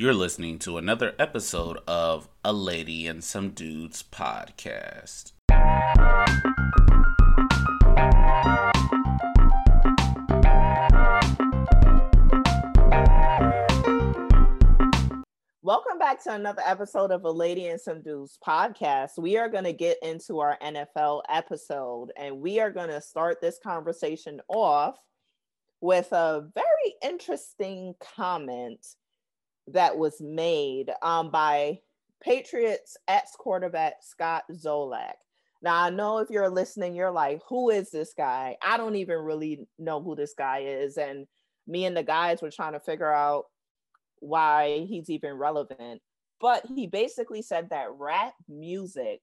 You're listening to another episode of A Lady and Some Dudes podcast. Welcome back to another episode of A Lady and Some Dudes podcast. We are going to get into our NFL episode and we are going to start this conversation off with a very interesting comment that was made um, by Patriots ex quarterback Scott Zolak. Now, I know if you're listening, you're like, who is this guy? I don't even really know who this guy is. And me and the guys were trying to figure out why he's even relevant. But he basically said that rap music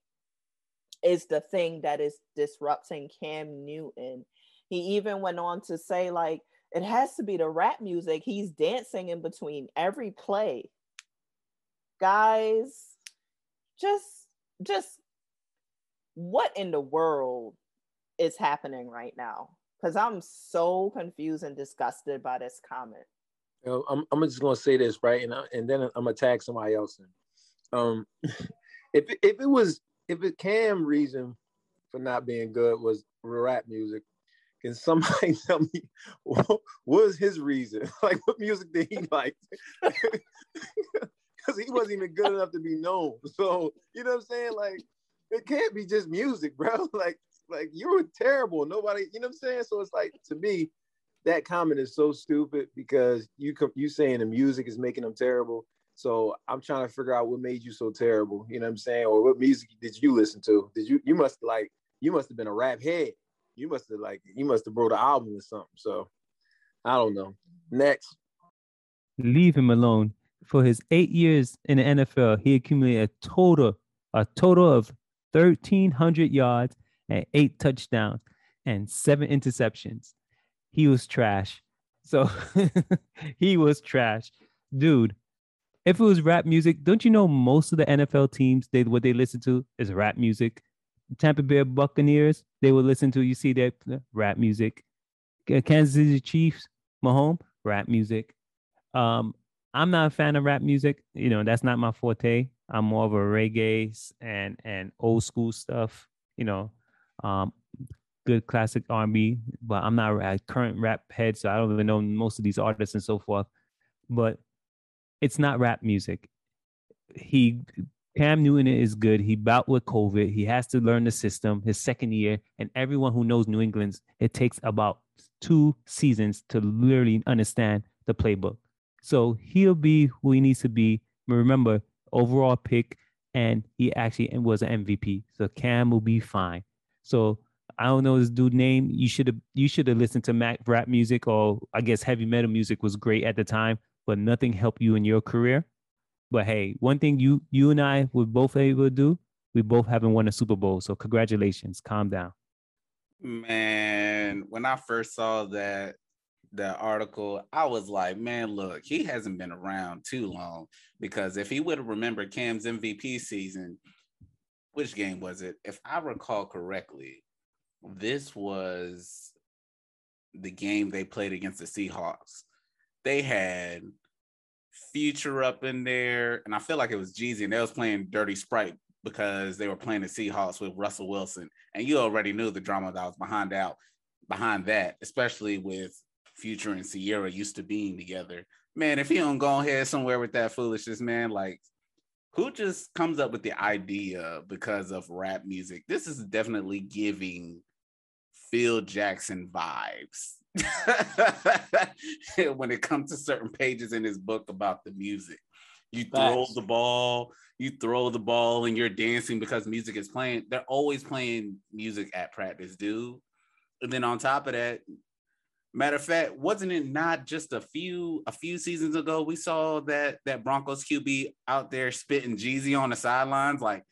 is the thing that is disrupting Cam Newton. He even went on to say, like, it has to be the rap music. He's dancing in between every play. Guys, just just what in the world is happening right now? Because I'm so confused and disgusted by this comment. You know, I'm, I'm just gonna say this right, and I, and then I'm gonna tag somebody else. In. Um, if if it was if it Cam reason for not being good was rap music, can somebody tell me what was his reason? Like, what music did he like? Because he wasn't even good enough to be known. So, you know what I'm saying? Like, it can't be just music, bro. Like, like you were terrible. Nobody, you know what I'm saying? So it's like to me, that comment is so stupid because you you saying the music is making them terrible. So I'm trying to figure out what made you so terrible. You know what I'm saying? Or what music did you listen to? Did you you must like you must have been a rap head you must have like you must have brought an album or something. So I don't know. Next. Leave him alone. For his eight years in the NFL, he accumulated a total, a total of 1,300 yards and eight touchdowns and seven interceptions. He was trash. So he was trash. Dude, if it was rap music, don't you know most of the NFL teams, they what they listen to is rap music? Tampa Bay Buccaneers, they will listen to, you see that rap music. Kansas City Chiefs, Mahomes, rap music. Um, I'm not a fan of rap music. You know, that's not my forte. I'm more of a reggae and and old school stuff. You know, um, good classic R&B, but I'm not a current rap head, so I don't even know most of these artists and so forth. But it's not rap music. He Cam Newton is good. He bout with COVID. He has to learn the system his second year. And everyone who knows New England's, it takes about two seasons to literally understand the playbook. So he'll be who he needs to be. Remember, overall pick, and he actually was an MVP. So Cam will be fine. So I don't know his dude name. You should have you should have listened to Mac rap music or I guess heavy metal music was great at the time, but nothing helped you in your career. But hey, one thing you you and I were both able to do, we both haven't won a Super Bowl. So congratulations. Calm down. Man, when I first saw that that article, I was like, man, look, he hasn't been around too long because if he would have remembered Cam's MVP season, which game was it? If I recall correctly, this was the game they played against the Seahawks. They had Future up in there, and I feel like it was Jeezy, and they was playing Dirty Sprite because they were playing the Seahawks with Russell Wilson, and you already knew the drama that was behind out behind that, especially with Future and Ciara used to being together. Man, if he don't go ahead somewhere with that foolishness, man, like who just comes up with the idea because of rap music? This is definitely giving Phil Jackson vibes. when it comes to certain pages in his book about the music. You throw the ball, you throw the ball, and you're dancing because music is playing. They're always playing music at practice, dude. And then on top of that, matter of fact, wasn't it not just a few a few seasons ago we saw that that Broncos QB out there spitting Jeezy on the sidelines? Like,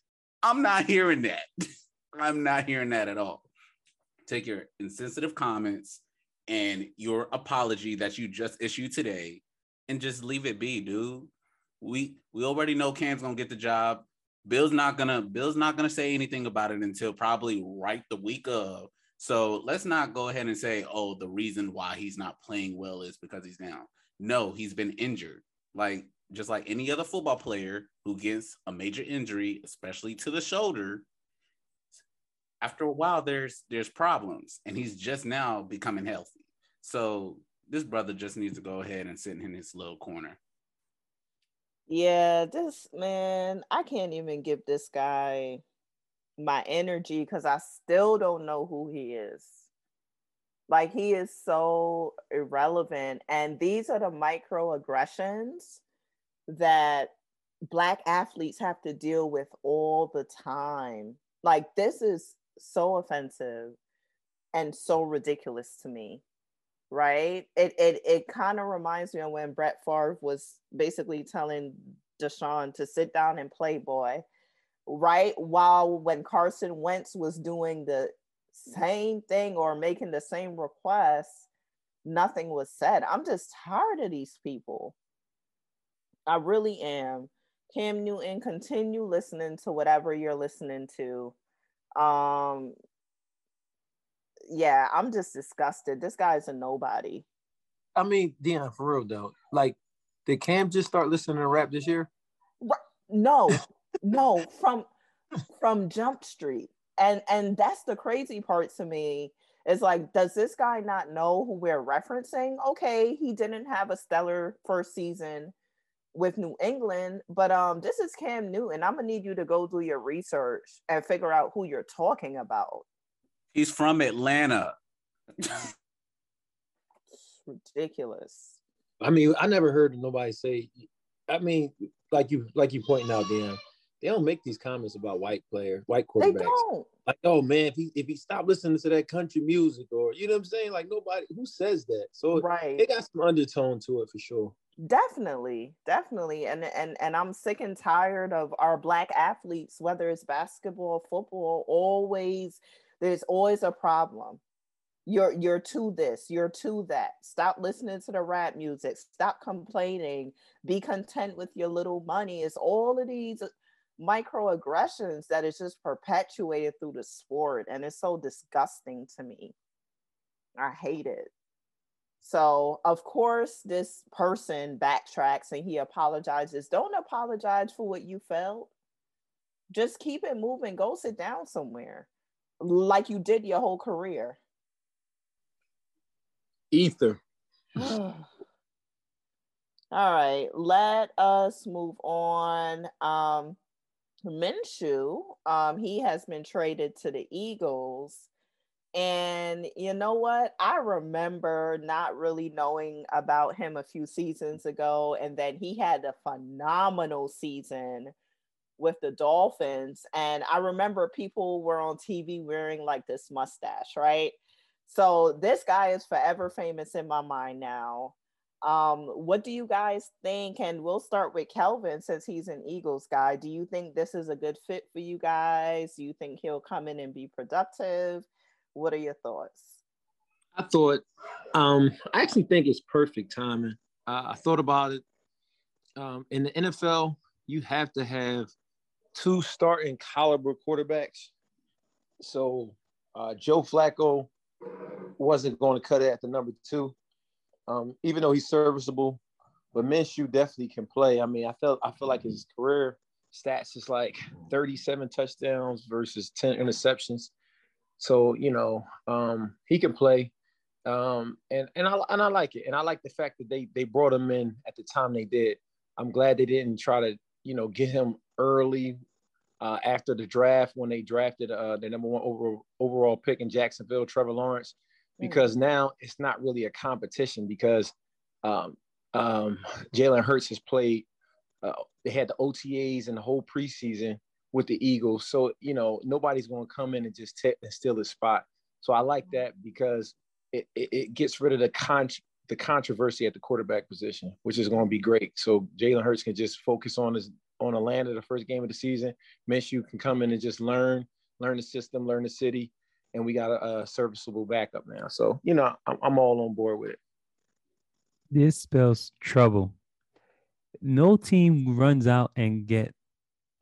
I'm not hearing that. I'm not hearing that at all. Take your insensitive comments and your apology that you just issued today and just leave it be, dude. We we already know Cam's gonna get the job. Bill's not gonna Bill's not gonna say anything about it until probably right the week of. So let's not go ahead and say, oh, the reason why he's not playing well is because he's down. No, he's been injured. Like just like any other football player who gets a major injury, especially to the shoulder, after a while there's there's problems and he's just now becoming healthy. So this brother just needs to go ahead and sit in his little corner. Yeah, this man, I can't even give this guy my energy because I still don't know who he is. Like he is so irrelevant. And these are the microaggressions that black athletes have to deal with all the time. Like this is so offensive and so ridiculous to me. Right? It it it kind of reminds me of when Brett Favre was basically telling Deshaun to sit down and play boy. Right? While when Carson Wentz was doing the same thing or making the same request, nothing was said. I'm just tired of these people. I really am. Cam Newton, continue listening to whatever you're listening to. Um, yeah, I'm just disgusted. This guy's a nobody. I mean, Dion, for real though, like, did Cam just start listening to rap this year? No, no, from from Jump Street and and that's the crazy part to me is like does this guy not know who we're referencing okay he didn't have a stellar first season with new england but um this is cam newton i'm gonna need you to go do your research and figure out who you're talking about he's from atlanta ridiculous i mean i never heard nobody say i mean like you like you pointing out dan they don't make these comments about white player, white quarterbacks. They don't. Like, oh man, if he if he stopped listening to that country music, or you know what I'm saying, like nobody who says that. So right, it got some undertone to it for sure. Definitely, definitely, and and and I'm sick and tired of our black athletes, whether it's basketball, football. Always, there's always a problem. You're you're to this, you're to that. Stop listening to the rap music. Stop complaining. Be content with your little money. It's all of these microaggressions that is just perpetuated through the sport and it's so disgusting to me i hate it so of course this person backtracks and he apologizes. Don't apologize for what you felt. Just keep it moving. Go sit down somewhere like you did your whole career. Ether. All right let us move on. Um Minshew, um, he has been traded to the Eagles. And you know what? I remember not really knowing about him a few seasons ago. And then he had a phenomenal season with the Dolphins. And I remember people were on TV wearing like this mustache, right? So this guy is forever famous in my mind now. Um, what do you guys think? And we'll start with Kelvin since he's an Eagles guy. Do you think this is a good fit for you guys? Do you think he'll come in and be productive? What are your thoughts? I thought, um, I actually think it's perfect timing. Uh, I thought about it. Um, in the NFL, you have to have two starting caliber quarterbacks. So uh, Joe Flacco wasn't going to cut it at the number two um, even though he's serviceable, but Minshew definitely can play. I mean, I felt I feel like his career stats is like 37 touchdowns versus 10 interceptions. So you know, um, he can play, um, and and I and I like it, and I like the fact that they they brought him in at the time they did. I'm glad they didn't try to you know get him early uh, after the draft when they drafted uh, the number one over, overall pick in Jacksonville, Trevor Lawrence. Mm. because now it's not really a competition because um, um, Jalen Hurts has played. Uh, they had the OTAs and the whole preseason with the Eagles, so you know nobody's going to come in and just take and steal his spot. So I like mm-hmm. that because it, it, it gets rid of the con the controversy at the quarterback position, which is going to be great. So Jalen Hurts can just focus on his on the land of the first game of the season. Minshew can come in and just learn, learn the system, learn the city, and we got a, a serviceable backup now. So you know, I'm, I'm all on board with it. This spells trouble. No team runs out and get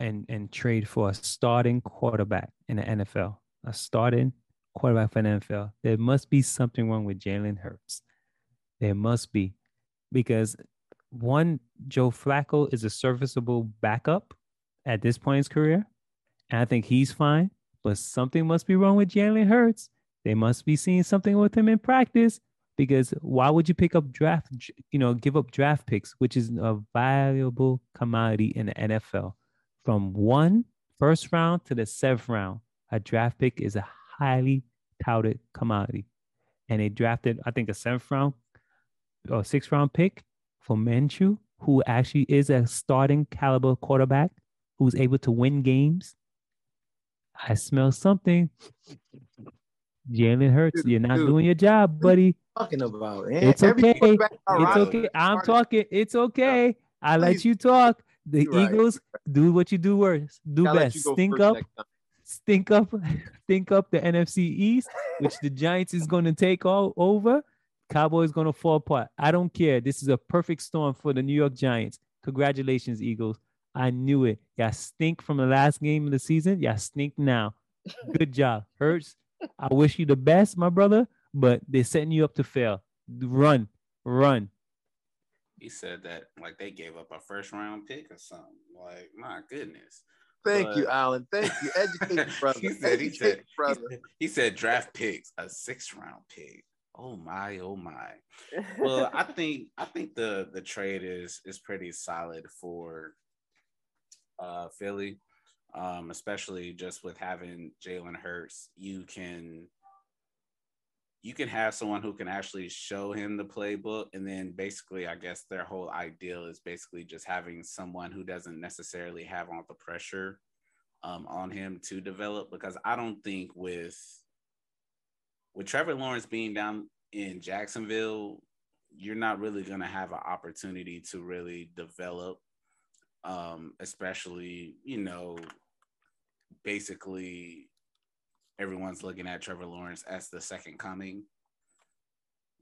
and and trade for a starting quarterback in the NFL. A starting quarterback for the NFL. There must be something wrong with Jalen Hurts. There must be, because one, Joe Flacco is a serviceable backup at this point in his career. And I think he's fine. But something must be wrong with Jalen Hurts. They must be seeing something with him in practice because why would you pick up draft, you know, give up draft picks, which is a valuable commodity in the NFL? From one first round to the seventh round, a draft pick is a highly touted commodity. And they drafted, I think, a seventh round or sixth round pick for Minshew, who actually is a starting caliber quarterback who's able to win games. I smell something. Jalen Hurts, you're not dude. doing your job, buddy. Talking about man. It's okay. It's okay. I'm talking. It's okay. I let you talk. The You're right. Eagles do what you do worst. Do I'll best. Stink up, stink up, stink up the NFC East, which the Giants is going to take all over. Cowboys going to fall apart. I don't care. This is a perfect storm for the New York Giants. Congratulations, Eagles. I knew it. Y'all stink from the last game of the season. Y'all stink now. Good job. Hurts. I wish you the best, my brother, but they're setting you up to fail. Run, run. He said that like they gave up a first round pick or something. Like, my goodness. Thank you, But- Alan. Thank you. Educate brother. he said, he said, brother. he said, he said draft picks, a six round pick. Oh my, oh my. Well, I think I think the the trade is is pretty solid for uh Philly. Um, especially just with having Jalen Hurts, you can you can have someone who can actually show him the playbook and then basically i guess their whole ideal is basically just having someone who doesn't necessarily have all the pressure um, on him to develop because i don't think with with trevor lawrence being down in jacksonville you're not really going to have an opportunity to really develop um, especially you know basically everyone's looking at Trevor Lawrence as the second coming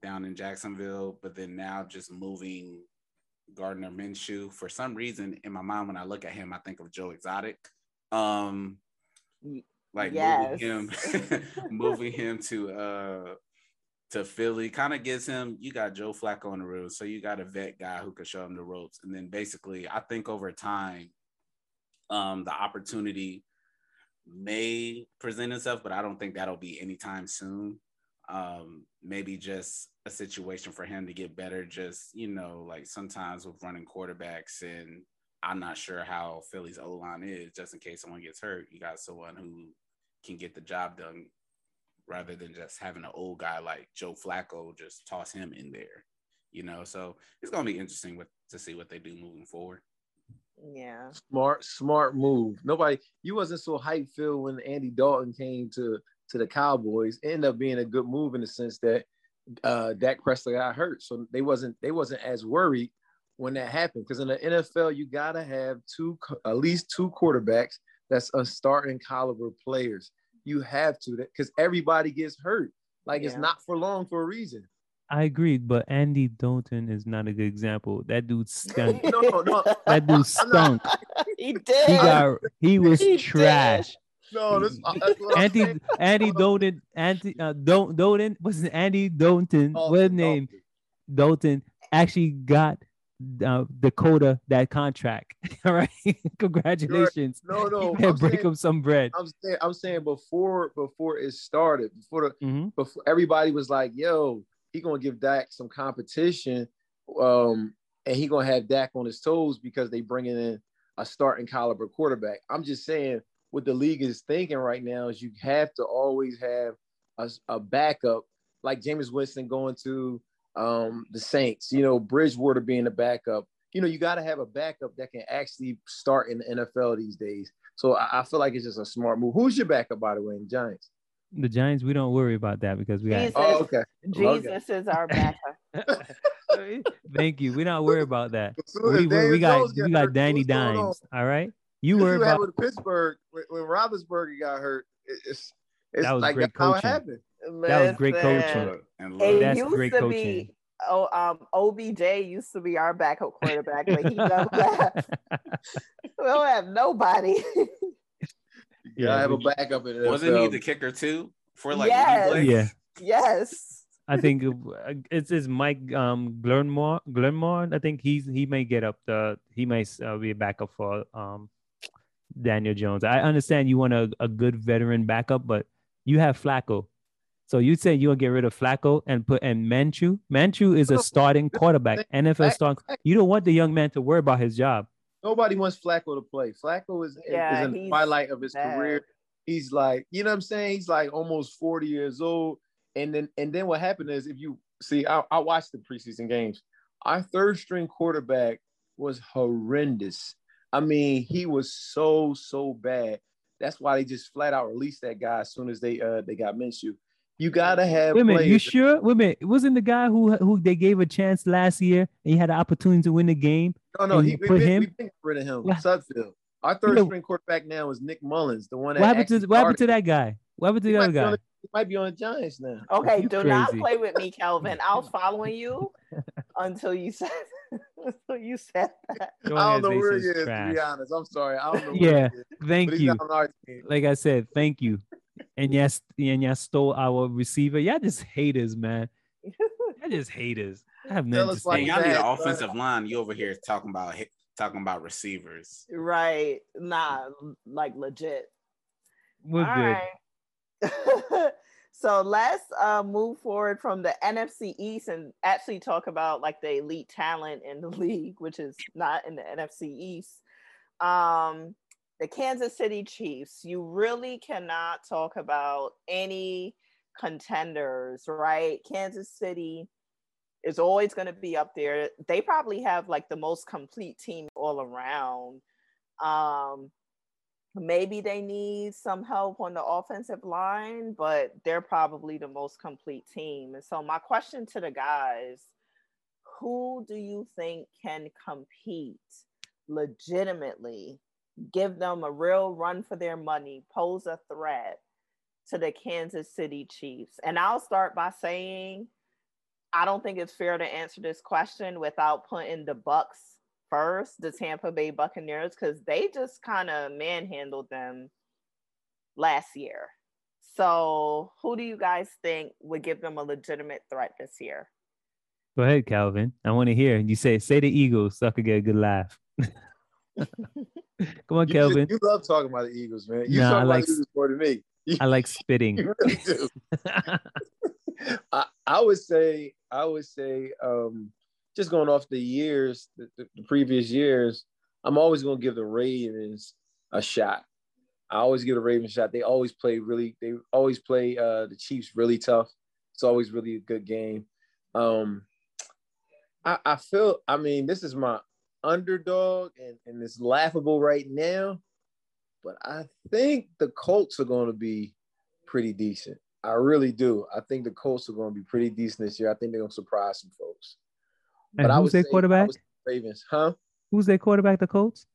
down in Jacksonville, but then now just moving Gardner Minshew for some reason in my mind when I look at him, I think of Joe Exotic. Um, like yes. moving him, moving him to uh to Philly kind of gives him. You got Joe Flacco on the road, so you got a vet guy who can show him the ropes, and then basically, I think over time, um, the opportunity may present itself, but I don't think that'll be anytime soon. Um, maybe just a situation for him to get better. Just you know, like sometimes with running quarterbacks, and I'm not sure how Philly's O line is. Just in case someone gets hurt, you got someone who can get the job done, rather than just having an old guy like Joe Flacco just toss him in there. You know, so it's gonna be interesting with to see what they do moving forward. Yeah. Smart, smart move. Nobody, you wasn't so hype Phil when Andy Dalton came to to the Cowboys. It ended up being a good move in the sense that uh Dak Prescott got hurt, so they wasn't they wasn't as worried when that happened. Because in the NFL, you gotta have two at least two quarterbacks that's a starting caliber players. You have to because everybody gets hurt. Like it's not for long for a reason. I agree, but Andy Dalton is not a good example. That dude stunk. No, no, no. that dude stunk. he did. He got he was He did. trash. No, this, I'm Andy. Andy. Dalton Andy uh, Don Dalton was it Andy Dalton? What name? Dalton. Dalton actually got uh, Dakota that contract. All right, congratulations. No, no. Yeah, I'm break saying- him some bread. I'm saying, I'm saying before before it started, before the Mhm. before everybody was like, "Yo, he gonna give Dak some competition, um, and he gonna have Dak on his toes because they bringing in a starting caliber quarterback." I'm just saying, what the league is thinking right now is you have to always have a, a backup, like Jameis Winston going to um, the Saints. You know, Bridgewater being a backup. You know, you got to have a backup that can actually start in the NFL these days. So I, I feel like it's just a smart move. Who's your backup, by the way, in Giants? The Giants, we don't worry about that because we got. Jesus. Oh, okay. Jesus is our backup. Thank you. We're not worried about that. As We, we, we got we got hurt, Danny what's going on? Dimes. All right, you were worry is what happened about with Pittsburgh when, when Roethlisberger got hurt. It's it's That was like great how it coaching. happened. That was great coaching. And It That's used great to coaching. be oh um OBJ used to be our backup quarterback, but he done left. We don't have nobody. Yeah, I have a backup in the wasn't he the kicker too for like Yes. Yeah. yes. I think uh, it's it's Mike um Glennon Glennon. I think he's he may get up the he may uh, be a backup for um Daniel Jones. I understand you want a, a good veteran backup, but you have Flacco. So you say you'll get rid of Flacco and put and Minshew. Minshew is a starting quarterback, NFL starting. You don't want the young man to worry about his job. Nobody wants Flacco to play. Flacco is, Yeah, is in the twilight of his bad. career. He's like, you know what I'm saying? He's like almost 40 years old. And then and then what happened is if you see, I, I watched the preseason games. Our third string quarterback was horrendous. I mean, he was so, so bad. That's why they just flat out released that guy as soon as they uh they got Minshew. You gotta have Wait a minute, you sure? Wait a minute, wasn't the guy who who they gave a chance last year and he had an opportunity to win the game? No, no, he you we, put we, him- we been rid of him. What- Sudfeld. Our third Yeah. string quarterback now is Nick Mullens, the one that What happened to what happened to that guy? What happened to He the might, other be on guy? the, he might be on the Giants now. Okay, You do not play with me, Kelvin. I was following you until you said until you said that. Your I don't know where he organization's is, to be honest. I'm sorry. I don't know Yeah, he is. Thank you. not on our team. Like I said, thank you. And yes, and y'all stole our receiver. Y'all just haters, man. Y'all just haters. I have Tell nothing to say. Hey, you y'all need an bad, offensive line. You over here talking about talking about receivers. Right. Nah, like legit. We're All good. right. so let's uh, move forward from the NFC East and actually talk about like the elite talent in the league, which is not in the NFC East. Um, the Kansas City Chiefs. You really cannot talk about any contenders, right? Kansas City is always going to be up there. They probably have like the most complete team all around. Um, maybe they need some help on the offensive line, but they're probably the most complete team. And so, my question to the guys who do you think can compete legitimately, give them a real run for their money, pose a threat to the Kansas City Chiefs? And I'll start by saying, I don't think it's fair to answer this question without putting the Bucks first, the Tampa Bay Buccaneers, because they just kind of manhandled them last year. So, who do you guys think would give them a legitimate threat this year? Go ahead, Kelvin. I want to hear you say say the Eagles so I could get a good laugh. Come on, You, Kelvin. you love talking about the Eagles, man. You Nah, talk I about like- the Eagles more than me. You, I like spitting. you really do. I, I would say, I would say, um, just going off the years, the, the, the previous years, I'm always going to give the Ravens a shot. I always give the Ravens a shot. They always play really, they always play uh, the Chiefs really tough. It's always really a good game. Um, I, I feel, I mean, this is my underdog and, and it's laughable right now, but I think the Colts are going to be pretty decent. I really do. I think the Colts are going to be pretty decent this year. I think they're going to surprise some folks. And I who's their say- I quarterback? Ravens, huh? Who's their quarterback? The Colts.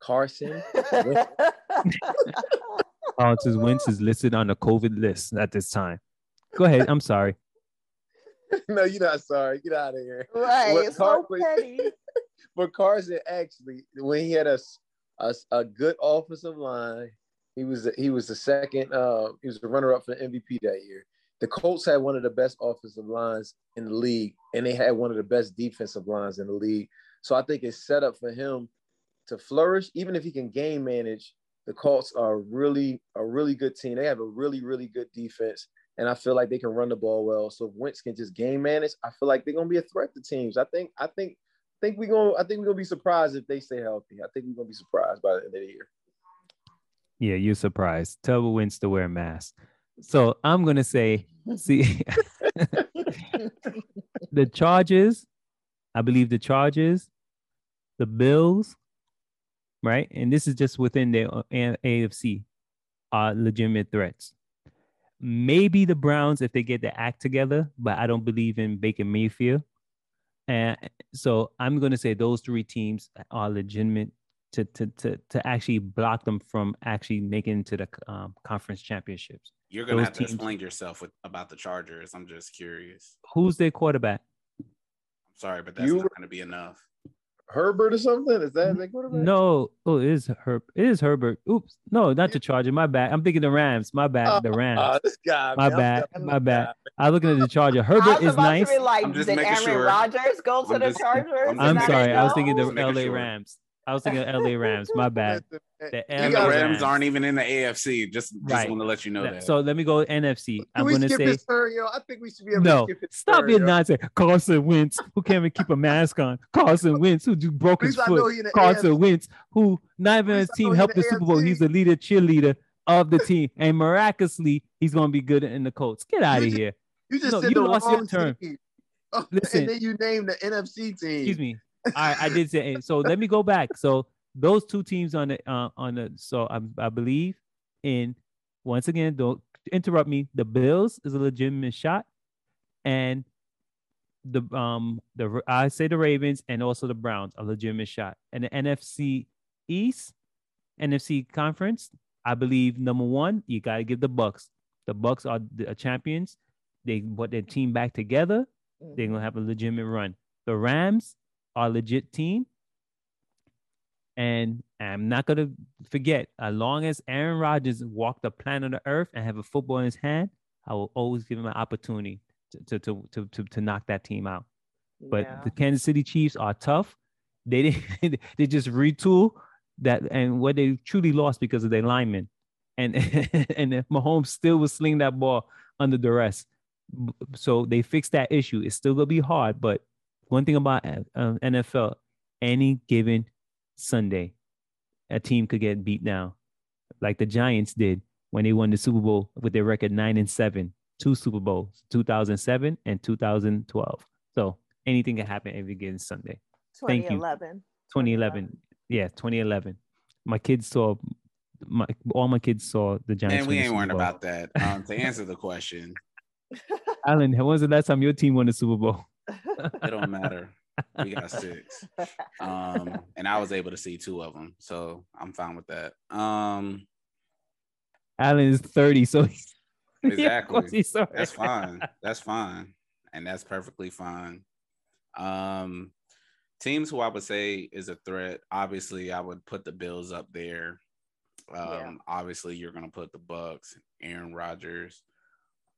Carson. Carson Wentz is listed on the COVID list at this time. Go ahead. I'm sorry. no, you're not sorry. Get out of here. right. What It's so Carson- petty. But Carson actually, when he had a a good offensive line, he was he was the second. Uh, he was the runner up for the MVP that year. The Colts had one of the best offensive lines in the league, and they had one of the best defensive lines in the league. So I think it's set up for him to flourish, even if he can game manage. The Colts are really a really good team. They have a really really good defense, and I feel like they can run the ball well. So if Wentz can just game manage, I feel like they're gonna be a threat to teams. I think I think think we're gonna I think we're gonna be surprised if they stay healthy. I think we're gonna be surprised by the end of the year. Yeah, you're surprised. Tell Wentz to wear a mask. So I'm gonna say, see, the Charges, I believe the Charges, the Bills, right, and this is just within their uh, AFC, are legitimate threats. Maybe the Browns if they get their act together, but I don't believe in Baker Mayfield. And so I'm going to say those three teams are legitimate to to to to actually block them from actually making it to the um, conference championships. You're gonna Those have to teams- explain yourself with about the Chargers. I'm just curious. Who's their quarterback? I'm sorry, but that's You- not gonna be enough. Herbert or something? Is that their quarterback? No, oh, it is Herb. It is Herbert. Oops, no, not the Charger. My bad. I'm thinking the Rams. My bad. The Rams. Ah, this guy. My man, bad. My you, bad. guy. I was looking at the Charger. I Herbert was is nice. to be like, I'm just did making Aaron sure. Rodgers go to I'm the just- Chargers? I'm and I'm sorry. I was thinking the LA sure. Rams. I was thinking of LA Rams. My bad. Eh, the LA Rams Rams. aren't even in the AFC. Just, just Right. want to let you know that. So let me go NFC. Can I'm gonna say his? I think we should be able no. to skip his Stop turn, your nonsense. Carson Wentz, who can't even keep a mask on. Carson Wentz, who just broke his least I know foot. he in the Carson AFC. Wentz, who not even his team know helped the the Super Bowl. He's the leader cheerleader of the team, and miraculously, he's gonna be good in the Colts. Get out of here. You just No, said you the lost your wrong turn. team. Oh, Listen. and then you named the NFC team. Excuse me. I, I did say so. Let me go back. So those two teams on the uh, on the so I, I believe in once again don't interrupt me. The Bills is a legitimate shot, and the um the I say the Ravens and also the Browns a legitimate shot. And the NFC East, NFC Conference, I believe number one you got to give the Bucks. The Bucks are the champions. They put their team back together they're gonna have a legitimate run. The Rams are a legit team. And I'm not gonna forget, as long as Aaron Rodgers walk the planet of Earth and have a football in his hand, I will always give him an opportunity to to to to, to knock that team out. But Yeah. the Kansas City Chiefs are tough. They didn't they just retool that and what they truly lost because of their linemen. And and Mahomes still was slinging that ball under duress. So they fixed that issue. It's still gonna be hard, but one thing about uh, um, NFL, any given Sunday, a team could get beat down, like the Giants did when they won the Super Bowl with their record nine and seven, two Super Bowls, 2007 and 2012. So anything can happen every given Sunday. thank you. 2011. 2011, yeah, 2011. My kids saw, my all my kids saw the Giants. and we ain't Super worrying about that. Um, to answer the question, Alan, when was the last time your team won the Super Bowl? It don't matter. We got six. Um, and I was able to see two of them, so I'm fine with that. Um, Alan is 30, so he's, Exactly. course he's sorry. that's fine. That's fine, and that's perfectly fine. Um, teams who I would say is a threat. Obviously, I would put the Bills up there. Um, Yeah. obviously, you're gonna put the Bucks, Aaron Rodgers.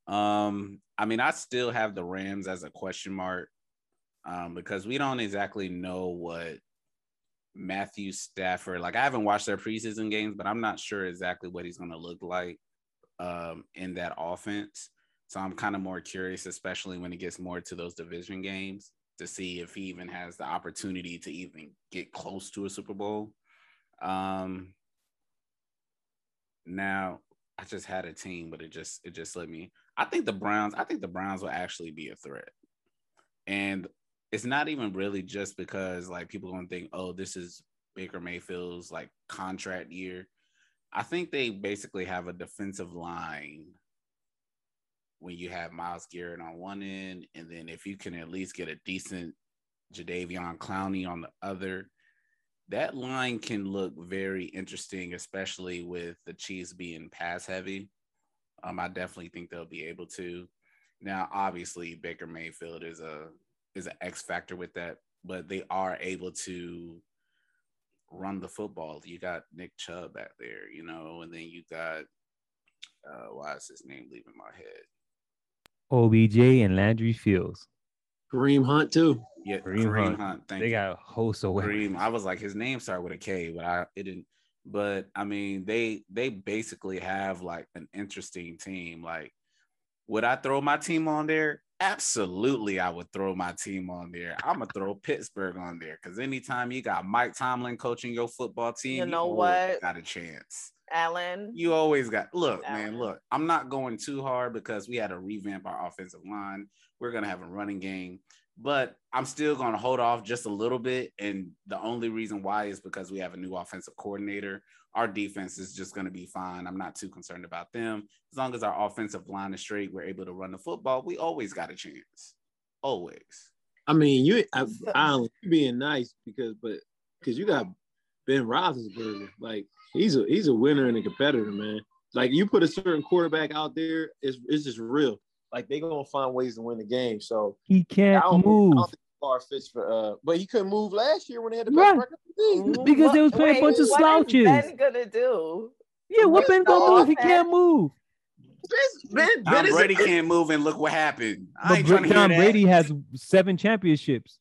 Um, I mean, I still have the Rams as a question mark, um, because we don't exactly know what Matthew Stafford. Like, I haven't watched their preseason games, but I'm not sure exactly what he's gonna look like um, in that offense. So I'm kind of more curious, especially when it gets more to those division games, to see if he even has the opportunity to even get close to a Super Bowl. Um, now I just had a team, but it just it just let me. I think the Browns. I think the Browns will actually be a threat, and it's not even really just because like people gonna think, oh, this is Baker Mayfield's like contract year. I think they basically have a defensive line when you have Myles Garrett on one end, and then if you can at least get a decent Jadeveon Clowney on the other, that line can look very interesting, especially with the Chiefs being pass heavy. Um, I definitely think they'll be able to. Now, obviously, Baker Mayfield is a is an X factor with that, but they are able to run the football. You got Nick Chubb back there, you know, and then you got uh why is his name leaving my head? OBJ and Landry Fields. Kareem Hunt too. Yeah, Kareem Kareem, Hunt. Hunt. Thank They you. got a host of. Kareem. I was like, his name started with a K, but I it didn't. But I mean, they they basically have like an interesting team. Like, would I throw my team on there? Absolutely, I would throw my team on there. I'm gonna throw Pittsburgh on there because anytime you got Mike Tomlin coaching your football team, You know always what? got a chance. Allen. You always got look, man. Look, I'm not going too hard because we had to revamp our offensive line. We're gonna have a running game, but I'm still gonna hold off just a little bit. And the only reason why is because we have a new offensive coordinator. Our defense is just gonna be fine. I'm not too concerned about them. As long as our offensive line is straight, we're able to run the football. We always got a chance. Always. I mean, you I, you being nice because, but because you got Ben Roethlisberger, like he's a he's a winner and a competitor, man. Like you put a certain quarterback out there, it's it's just real. Like they gonna find ways to win the game. So He can't don't, I move. don't think far fetched for uh, but he couldn't move last year when they had the Right. best record in the league. Mhm. Because they was What- playing a bunch of slouches. is Ben gonna do? Yeah, what What Ben gonna do he can't move? Ben, ben, Tom ben is Brady a, can't move, and look what happened. I But ain't Bra- to hear Tom that. Brady has seven championships.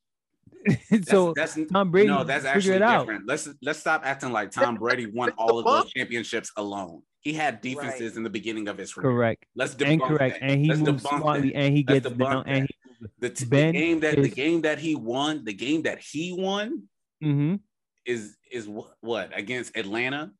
So that's, Tom Brady no, that's actually it out. different. Let's let's stop acting like Tom Brady won all of those championships alone. He had defenses Right. in the beginning of his career. Correct. Let's debunk And correct. that. And he Let's moves smartly and he gets down and The, t- the game that the game that he won, the game that he won he hmm is is wh- what against Atlanta,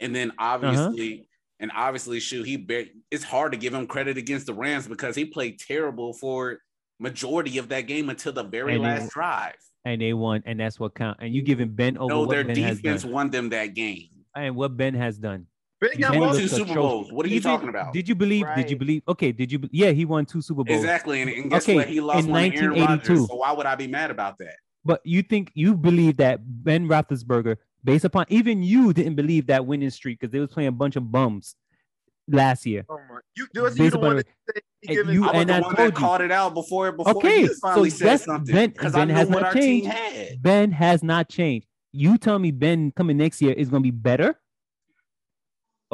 and then Uh-huh. obviously, and obviously, shoot, he bar- it's hard to give him credit against the Rams because he played terrible for majority of that game until the very And they- last drive. and they won, and that's what count. And you giving Ben over No, their Ben defense won them that game. And what Ben has done. Ben got Ben won two Super atrocious. Bowls. What are you Even- talking about? Did you believe? Did you believe? Okay, did you? Yeah, he won two Super Bowls. Exactly, and, and guess Okay, what? He lost in one to Aaron 1982. Rodgers. So why would I be mad about that? But you think you believe that Ben Roethlisberger, based upon even you didn't believe that winning streak because they was playing a bunch of bums last year. Oh my- You, you, you the one that said and you- I was and I told you. called it out before before Okay, you finally so said that's- something Ben- because I Ben has what not our team changed. had. Ben has not changed. You tell me Ben coming next year is going to be better?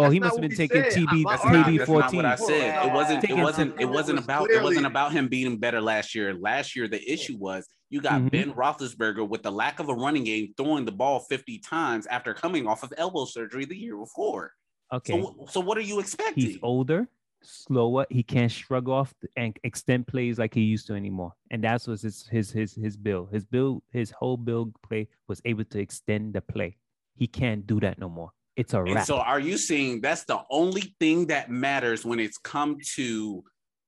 Oh, That's he must have been taking said. TB, I- That's not, TB that's not 14. what I said. It wasn't. It wasn't. It wasn't about. It wasn't about him beating better last year. Last year, the issue was you got Mhm. Ben Roethlisberger with the lack of a running game, throwing the ball fifty times after coming off of elbow surgery the year before. Okay. So, so what are you expecting? He's older, slower. He can't shrug off and extend plays like he used to anymore. And that's was his his his his build. His build, his whole build play was able to extend the play. He can't do that no more. It's a And wrap. so, are you saying that's the only thing that matters when it's come to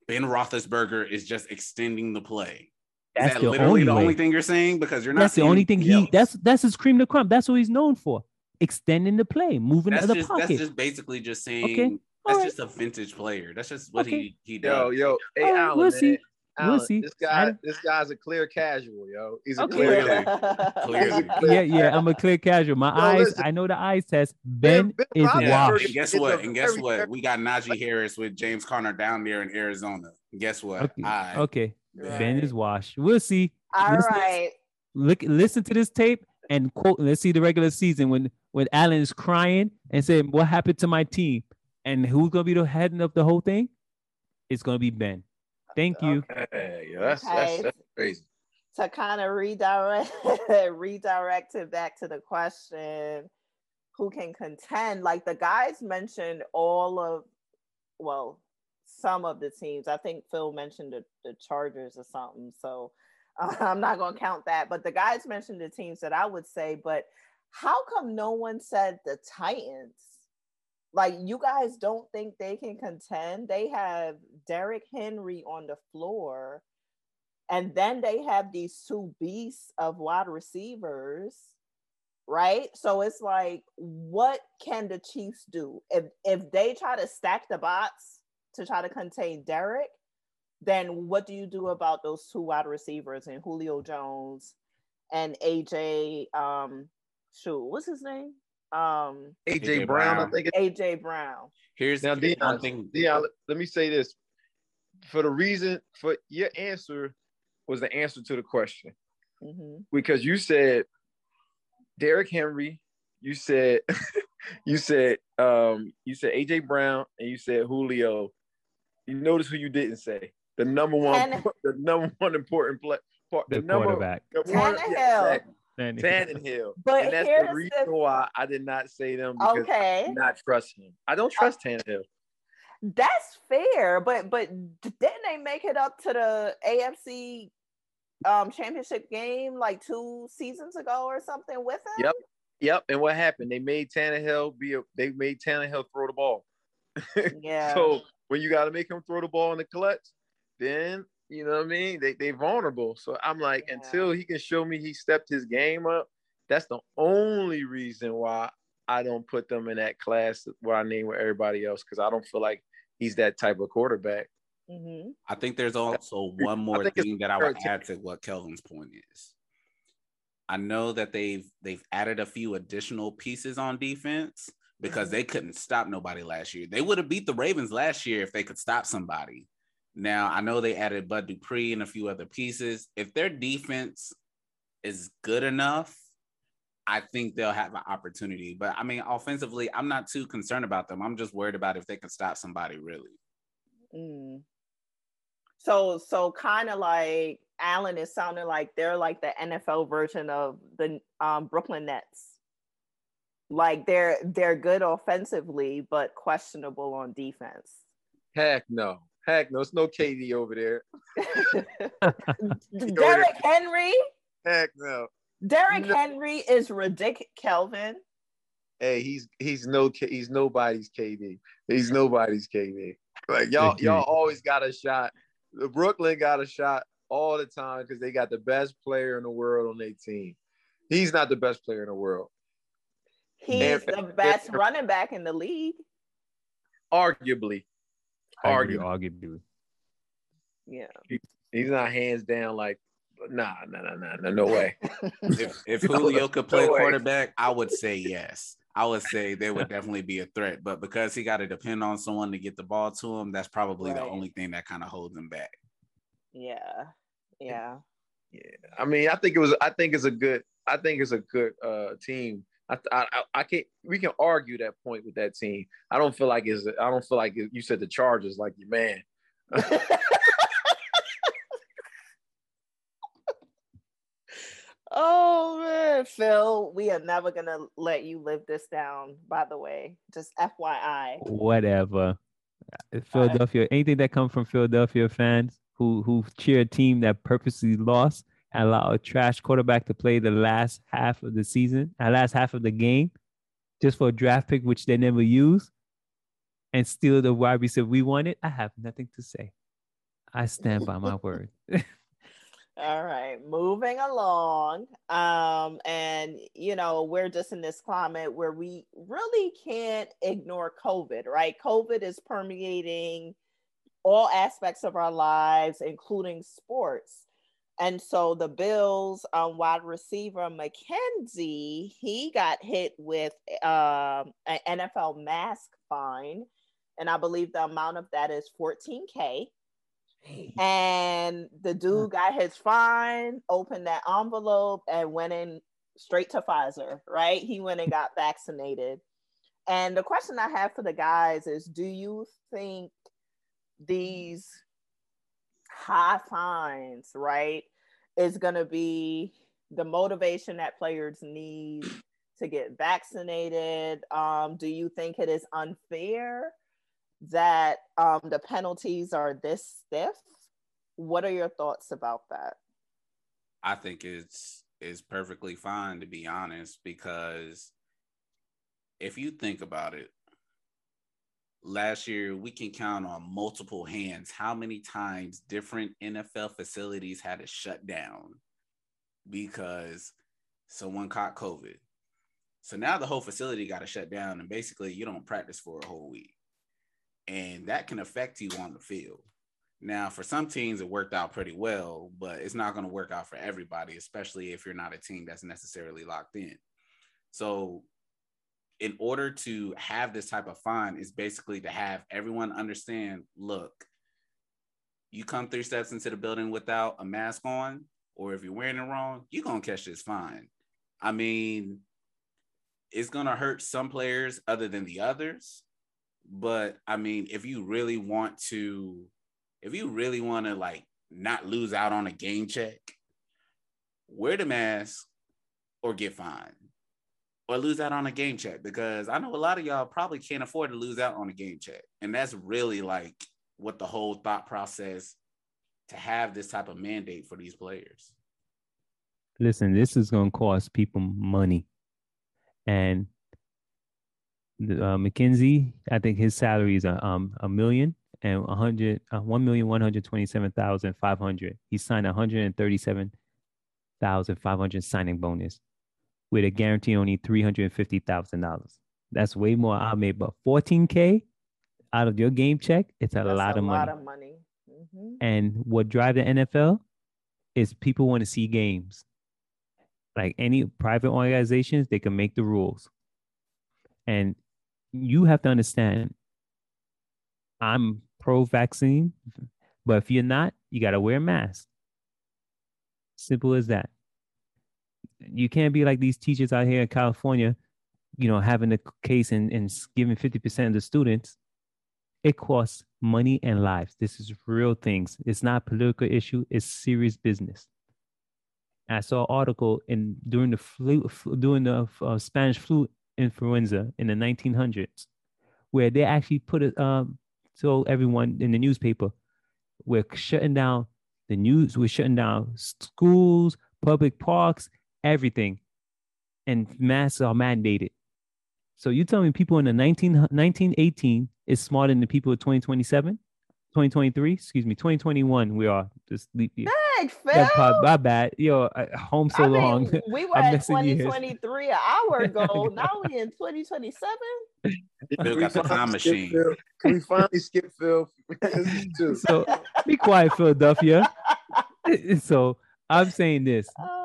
Ben Roethlisberger is just extending the play? Is that's that the literally only the way. only thing you're saying? Because you're not. that's the only thing he else. that's that's his cream to crumb. That's what he's known for. Extending the play, moving that's to the just pocket. that's just basically just saying Okay, that's alright. just a vintage player. That's just what Okay. he he Yo, does. yo, hey, Alright, Alan, we'll man. see. Alan, see. This guy, this guy's a clear casual, yo. He's a Okay. clear. Clearly. Clearly. yeah, yeah. I'm a clear casual. My Yo, eyes, listen. I know the eyes test. Ben, Ben is Yeah, washed. and guess what? And guess what? We got Najee Harris with James Conner down there in Arizona. Guess what? Okay. I- Okay. Ben is washed. We'll see. All Listen- right. Look, listen to this tape and quote. Let's see the regular season when when Allen is crying and saying, "What happened to my team?" And who's gonna be the head of the whole thing? It's gonna be Ben. Thank you. Hey, yo, that's, Okay. that's, that's crazy. to kind of redirect redirect it back to the question who can contend like the guys mentioned all of well some of the teams i think phil mentioned the, the chargers or something so uh, i'm not going to count that but the guys mentioned the teams that i would say but how come no one said the titans like you guys don't think they can contend? They have Derrick henry on the floor and then they have these two beasts of wide receivers right? So it's like what can the chiefs do? If if they try to stack the box to try to contain Derrick then what do you do about those two wide receivers and Julio Jones and AJ um shoot what's his name um AJ, AJ Brown, Brown. I think. It, AJ Brown Here's now, here's one Dion, thing. Dion, let, let me say this. For the reason, for your answer was the answer to the question. hmm because you said Derrick Henry, you said you said um you said AJ Brown and you said Julio. You notice who you didn't say. The number one Tanne- the number one important play part The the number quarterback. the one, Tannehill. yeah, exactly. And- Tannehill. But and that's the reason the- why I did not say them because I okay do not trust him. I don't trust Tannehill. That's fair, but but didn't they make it up to the AFC um championship game like two seasons ago or something with him? Yep. Yep. And what happened? They made Tannehill be a they made Tannehill throw the ball. Yeah. So when you got to make him throw the ball in the clutch, then you know what I mean. They they vulnerable. So I'm like, Yeah. until he can show me he stepped his game up, that's the only reason why I don't put them in that class where I name with everybody else because I don't feel like he's that type of quarterback. hmm I think there's also one more thing that I would fair add to what Kelvin's point is. I know that they've they've added a few additional pieces on defense because Mhm. they couldn't stop nobody last year. They would have beat the Ravens last year if they could stop somebody. Now I know they added Bud Dupree and a few other pieces. If their defense is good enough, I think they'll have an opportunity. But I mean, offensively, I'm not too concerned about them. I'm just worried about if they can stop somebody really. Mm. So so kind of like Allen is sounding like they're like the NFL version of the um, Brooklyn Nets. Like they're they're good offensively, but questionable on defense. Heck no. Heck no. It's no KD over there. Derrick Henry. Heck no. Derrick No. Henry is ridiculous. Kelvin. Hey, he's he's no K- he's nobody's KD. He's nobody's KD. Like y'all y'all always got a shot. The Brooklyn got a shot all the time because they got the best player in the world on their team. He's not the best player in the world, He's And- the best running back in the league. arguably. I agree, Arguably, arguably. Yeah. he's not hands down. Like, nah, nah, nah, nah, nah no way. If if Julio could play no way. quarterback, I would say yes. I would say there would definitely be a threat. But because he got to depend on someone to get the ball to him, that's probably the only thing that kind of holds him back. Yeah, yeah. Yeah. I mean, I think it was. I think it's a good. I think it's a good uh, team. I, I, I- I can't. We can argue that point with that team. I don't feel like it's. I don't feel like it, you said the Chargers like your man. oh man, Phil, we are never gonna let you live this down, by the way. Just FYI. Whatever. Uh, Philadelphia, anything that comes from Philadelphia fans who who cheer a team that purposely lost and allow a trash quarterback to play the last half of the season, uh, last half of the game, just for a draft pick which they never use, and steal the wide receiver we wanted, I have nothing to say. I stand by my word. All right, moving along. Um, and you know, we're just in this climate where we really can't ignore COVID, right? COVID is permeating all aspects of our lives, including sports. And so the Bills um, wide receiver McKenzie, he got hit with um, an NFL mask fine, and I believe the amount of that is 14k and the dude got his fine, opened that envelope, and went in straight to Pfizer, right? He went and got vaccinated. And the question I have for the guys is do you think these high fines, right, is going to be the motivation that players need to get vaccinated? Um, do you think it is unfair? that um, the penalties are this stiff. What are your thoughts about that? I think it's it's perfectly fine to be honest, because if you think about it, last year we can count on multiple hands how many times different NFL facilities had to shut down because someone caught COVID. So now the whole facility got to shut down, and basically you don't practice for a whole week, and that can affect you on the field. Now, for some teams, it worked out pretty well, but it's not going to work out for everybody, especially if you're not a team that's necessarily locked in. So, in order to have this type of fine, is basically to have everyone understand look, you come three steps into the building without a mask on, or if you're wearing it wrong, you're going to catch this fine. I mean, it's going to hurt some players other than the others. But I mean, if you really want to if you really want to like not lose out on a game check, wear the mask or get fined or lose out on a game check because I know a lot of y'all probably can't afford to lose out on a game check. And that's really like what the whole thought process to have this type of mandate for these players. Listen, this is going to cost people money. And uh, McKenzie, I think his salary is a, um, a million and a hundred, uh, one million one hundred twenty-seven thousand five hundred. He signed a hundred and thirty-seven thousand five hundred signing bonus with a guarantee only three hundred and fifty thousand dollars. That's way more I made, but fourteen k out of your game check, it's a That's lot a of money. lot of money. Mhm. And what drive the NFL is people want to see games. Like any private organizations, they can make the rules. And you have to understand, I'm pro vaccine, But if you're not, you got to wear a mask. Simple as that. You can't be like these teachers out here in California, you know, having a case and, and giving 50% of the students. It costs money and lives. This is real things. It's not a political issue, it's serious business. I saw an article in during the flu, during the uh, Spanish flu influenza in the 1900s, where they actually put it um told everyone in the newspaper, we're shutting down the news, we're shutting down schools, public parks, everything, and masks are mandated. So you tell me people in the 19, 1918 is smarter than the people of 2027? 2023, excuse me, 2021. We are just leap year. Dang, Phil. my bad. Yo, I, home so I mean, long. we were I'm at missing years. 2023 an hour ago. now we in 2027. Phil got the time machine. Phil? Can we finally skip Phil? This is two. so be quiet, Philadelphia. so I'm saying this. Oh,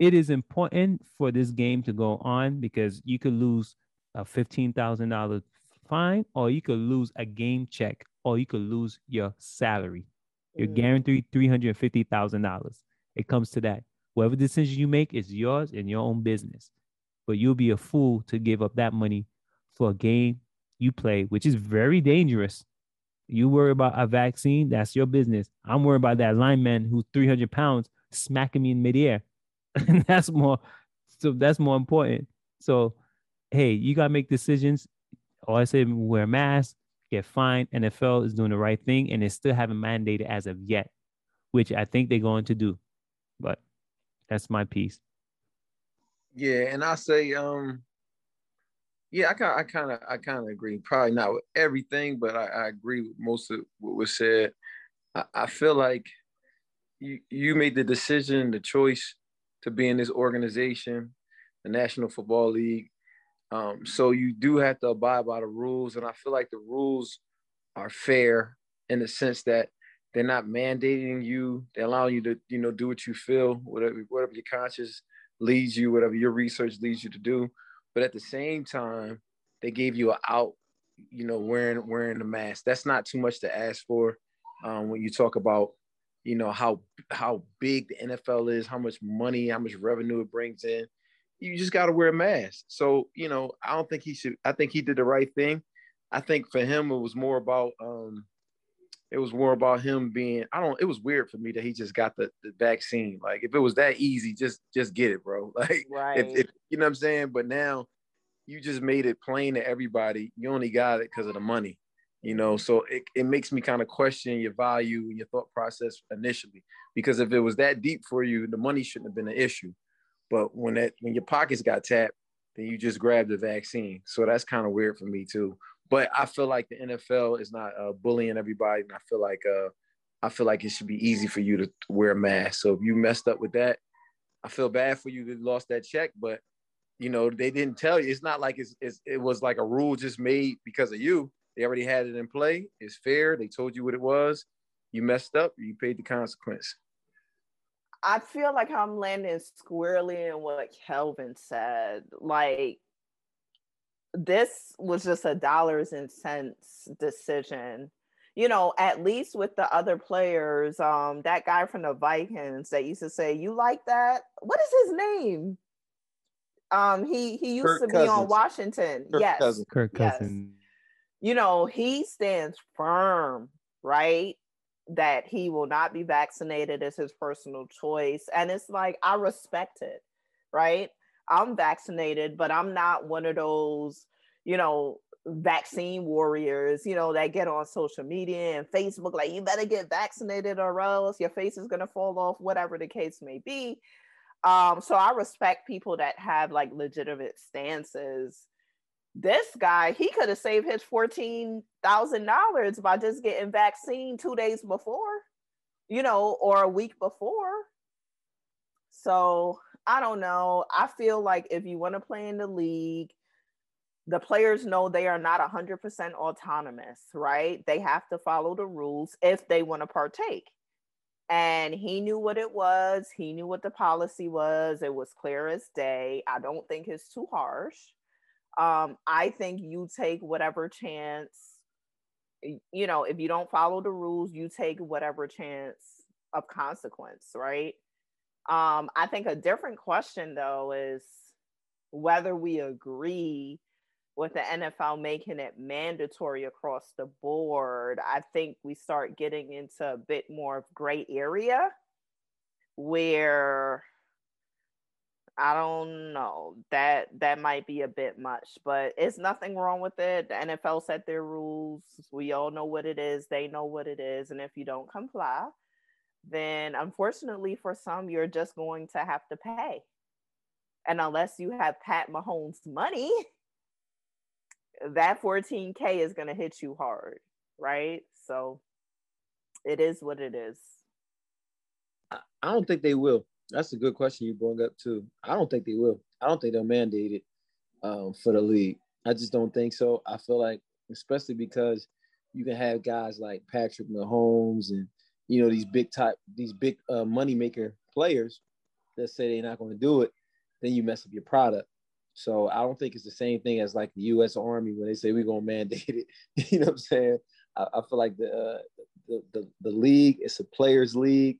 It is important for this game to go on because you could lose a fifteen thousand dollar fine, or you could lose a game check, or you could lose your salary. You're Mm. guaranteed three hundred fifty thousand dollars. It comes to that. Whatever decision you make is yours and your own business. But you'll be a fool to give up that money for a game you play, which is very dangerous. You worry about a vaccine, that's your business. I'm worried about that lineman who's 300 pounds smacking me in midair. and that's more, so that's more important. So, hey, you got to make decisions. All I say, wear a mask, get fined. NFL is doing the right thing, and they still haven't mandated as of yet, which I think they're going to do. But that's my piece. Yeah, and I say, um, yeah, I kind, I kind of, I kind of agree. Probably not with everything, but I, I agree with most of what was said. I, I feel like you, you made the decision, the choice to be in this organization, the National Football League. Um, so you do have to abide by the rules, and I feel like the rules are fair in the sense that they're not mandating you; they're allowing you to, you know, do what you feel, whatever, whatever your conscience leads you, whatever your research leads you to do. But at the same time, they gave you an out, you know, wearing wearing the mask. That's not too much to ask for um, when you talk about, you know, how how big the NFL is, how much money, how much revenue it brings in. You just got to wear a mask. So you know, I don't think he should. I think he did the right thing. I think for him, it was more about. Um, it was more about him being. I don't. It was weird for me that he just got the, the vaccine. Like if it was that easy, just just get it, bro. Like right. if, if you know what I'm saying. But now you just made it plain to everybody. You only got it because of the money, you know. So it, it makes me kind of question your value and your thought process initially. Because if it was that deep for you, the money shouldn't have been an issue. But when that when your pockets got tapped, then you just grabbed the vaccine. So that's kind of weird for me too. But I feel like the NFL is not uh, bullying everybody, and I feel like uh, I feel like it should be easy for you to wear a mask. So if you messed up with that, I feel bad for you that lost that check, but you know they didn't tell you. It's not like it's, it's it was like a rule just made because of you. They already had it in play. It's fair. They told you what it was. You messed up. You paid the consequence. I feel like I'm landing squarely in what Kelvin said. Like, this was just a dollars and cents decision. You know, at least with the other players, um, that guy from the Vikings that used to say, "You like that? What is his name?" Um, he he used Kirk to be on Washington. Kirk yes, Cousins. Kirk Yes. You know, he stands firm, right? That he will not be vaccinated as his personal choice. And it's like, I respect it, right? I'm vaccinated, but I'm not one of those, you know, vaccine warriors, you know, that get on social media and Facebook, like, you better get vaccinated or else your face is going to fall off, whatever the case may be. Um, so I respect people that have like legitimate stances this guy he could have saved his fourteen thousand dollars by just getting vaccine two days before, you know, or a week before. So I don't know. I feel like if you want to play in the league, the players know they are not hundred percent autonomous, right? They have to follow the rules if they want to partake. And he knew what it was. He knew what the policy was. It was clear as day. I don't think it's too harsh um, I think you take whatever chance you know, if you don't follow the rules, you take whatever chance of consequence, right? Um, I think a different question though is whether we agree with the NFL making it mandatory across the board. I think we start getting into a bit more of gray area where I don't know that that might be a bit much, but it's nothing wrong with it. The NFL set their rules. We all know what it is. They know what it is, and if you don't comply, then unfortunately for some, you're just going to have to pay. And unless you have Pat Mahomes' money, that 14K is going to hit you hard, right? So it is what it is. I don't think they will. That's a good question you brought up too. I don't think they will. I don't think they'll mandate it um, for the league. I just don't think so. I feel like, especially because you can have guys like Patrick Mahomes and you know these big type, these big uh, money maker players that say they're not going to do it, then you mess up your product. So I don't think it's the same thing as like the U.S. Army when they say we're gonna mandate it. you know what I'm saying? I, I feel like the, uh, the, the the league it's a players' league,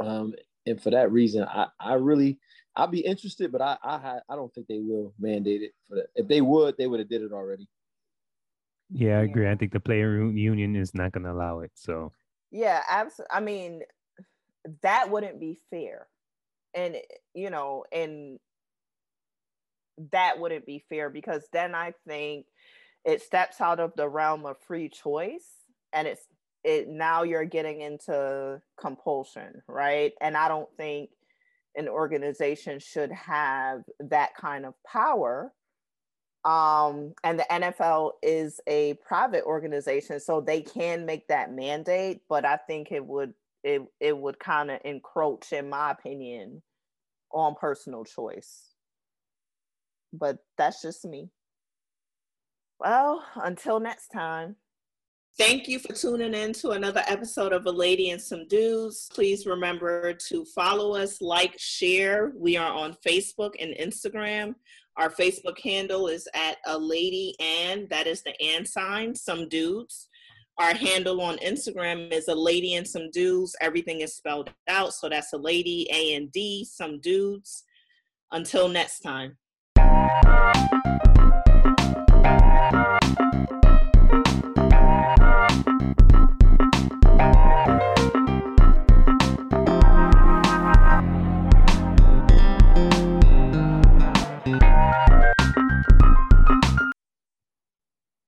um, and for that reason, I, I really I'd be interested, but I I I don't think they will mandate it. For that. If they would, they would have did it already. Yeah, I agree. I think the player union is not going to allow it. So yeah, absolutely. I mean, that wouldn't be fair, and you know, and that wouldn't be fair because then I think it steps out of the realm of free choice, and it's it now you're getting into compulsion, right? And I don't think an organization should have that kind of power. Um, and the NFL is a private organization, so they can make that mandate, but I think it would it it would kind of encroach, in my opinion, on personal choice. But that's just me. Well, until next time. Thank you for tuning in to another episode of A Lady and Some Dudes. Please remember to follow us, like, share. We are on Facebook and Instagram. Our Facebook handle is at A Lady and, that is the and sign, Some Dudes. Our handle on Instagram is A Lady and Some Dudes. Everything is spelled out. So that's A Lady, A and D, Some Dudes. Until next time.